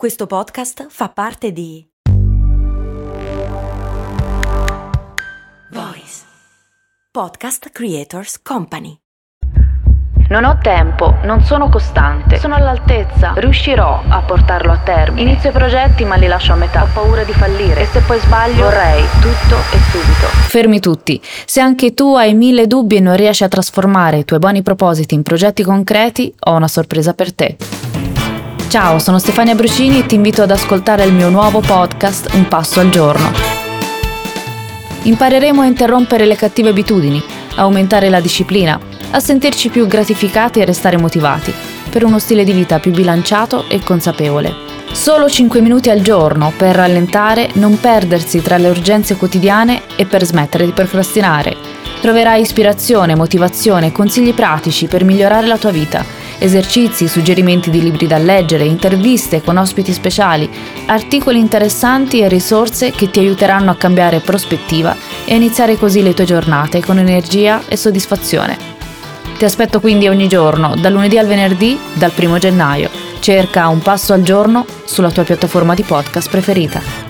Questo podcast fa parte di Voice Podcast Creators Company. Non ho tempo, non sono costante, sono all'altezza, riuscirò a portarlo a termine. Inizio i progetti ma li lascio a metà, ho paura di fallire e se poi sbaglio vorrei tutto e subito. Fermi tutti, se anche tu hai mille dubbi e non riesci a trasformare i tuoi buoni propositi in progetti concreti, ho una sorpresa per te. Ciao, sono Stefania Brucini e ti invito ad ascoltare il mio nuovo podcast Un passo al giorno. Impareremo a interrompere le cattive abitudini, aumentare la disciplina, a sentirci più gratificati e restare motivati, per uno stile di vita più bilanciato e consapevole. Solo 5 minuti al giorno per rallentare, non perdersi tra le urgenze quotidiane e per smettere di procrastinare. Troverai ispirazione, motivazione e consigli pratici per migliorare la tua vita esercizi, suggerimenti di libri da leggere, interviste con ospiti speciali, articoli interessanti e risorse che ti aiuteranno a cambiare prospettiva e a iniziare così le tue giornate con energia e soddisfazione. Ti aspetto quindi ogni giorno, dal lunedì al venerdì, dal primo gennaio. Cerca un passo al giorno sulla tua piattaforma di podcast preferita.